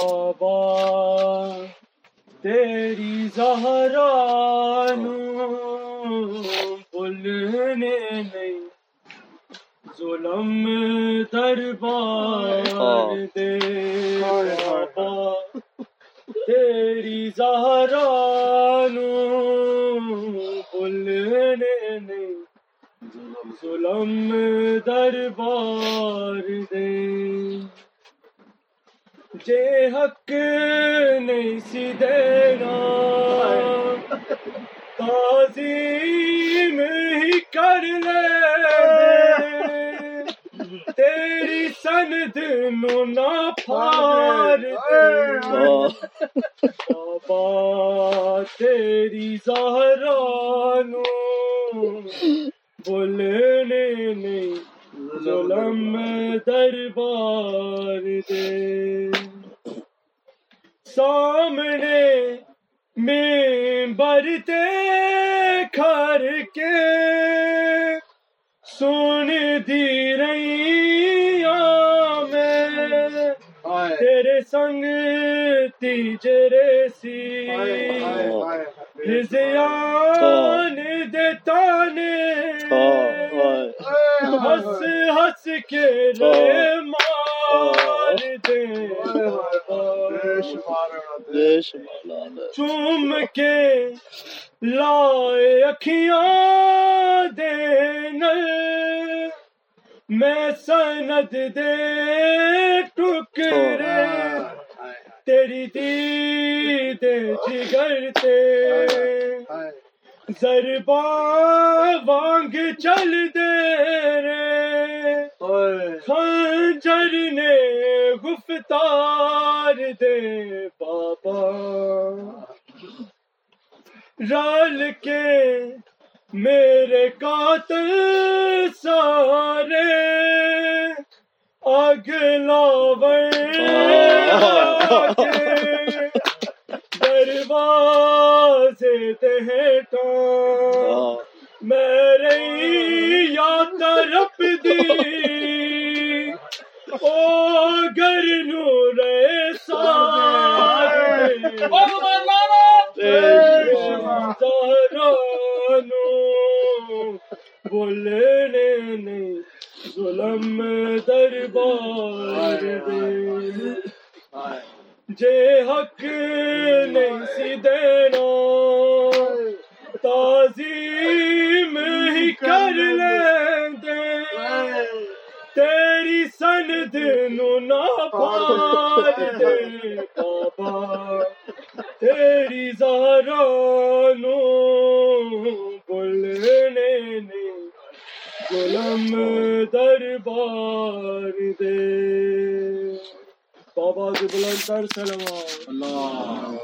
بابا تیری زہرا نو بولنے نہیں ظلم دربار دے بابا تیری زہرا نو بولنے نہیں ظلم دربار دے جے حق نہیں سی دینا۔ تعظیم ہی کر لے۔ تیری سند نو نہ پھار دے۔ بابا تیری زہرا نو بولنے نہیں ظلم دربار دے۔ سامنے ممبر تے کھر کے سن دی رہی میں۔ تیرے سنگ تیجرے سی۔ ہزیان دے تانے۔ ہنس ہنس کے رے چوم کے لائے اکھیاں دے نل میں سند دے ٹکرے تیری دید جگر تے ضربا وانگ چل دے رے خنجر نے گفتار دے بابا رال کے میرے قاتل سارے۔ آگ لاور دروازے تہٹا میرے بولنے نہیں ظلم دربار دے جے حق نہیں سی دینا تعظیم ہی کر لیندے تیری سند نو نہ پار دے۔ غلام دربار دے بابا دی بلند تر سلام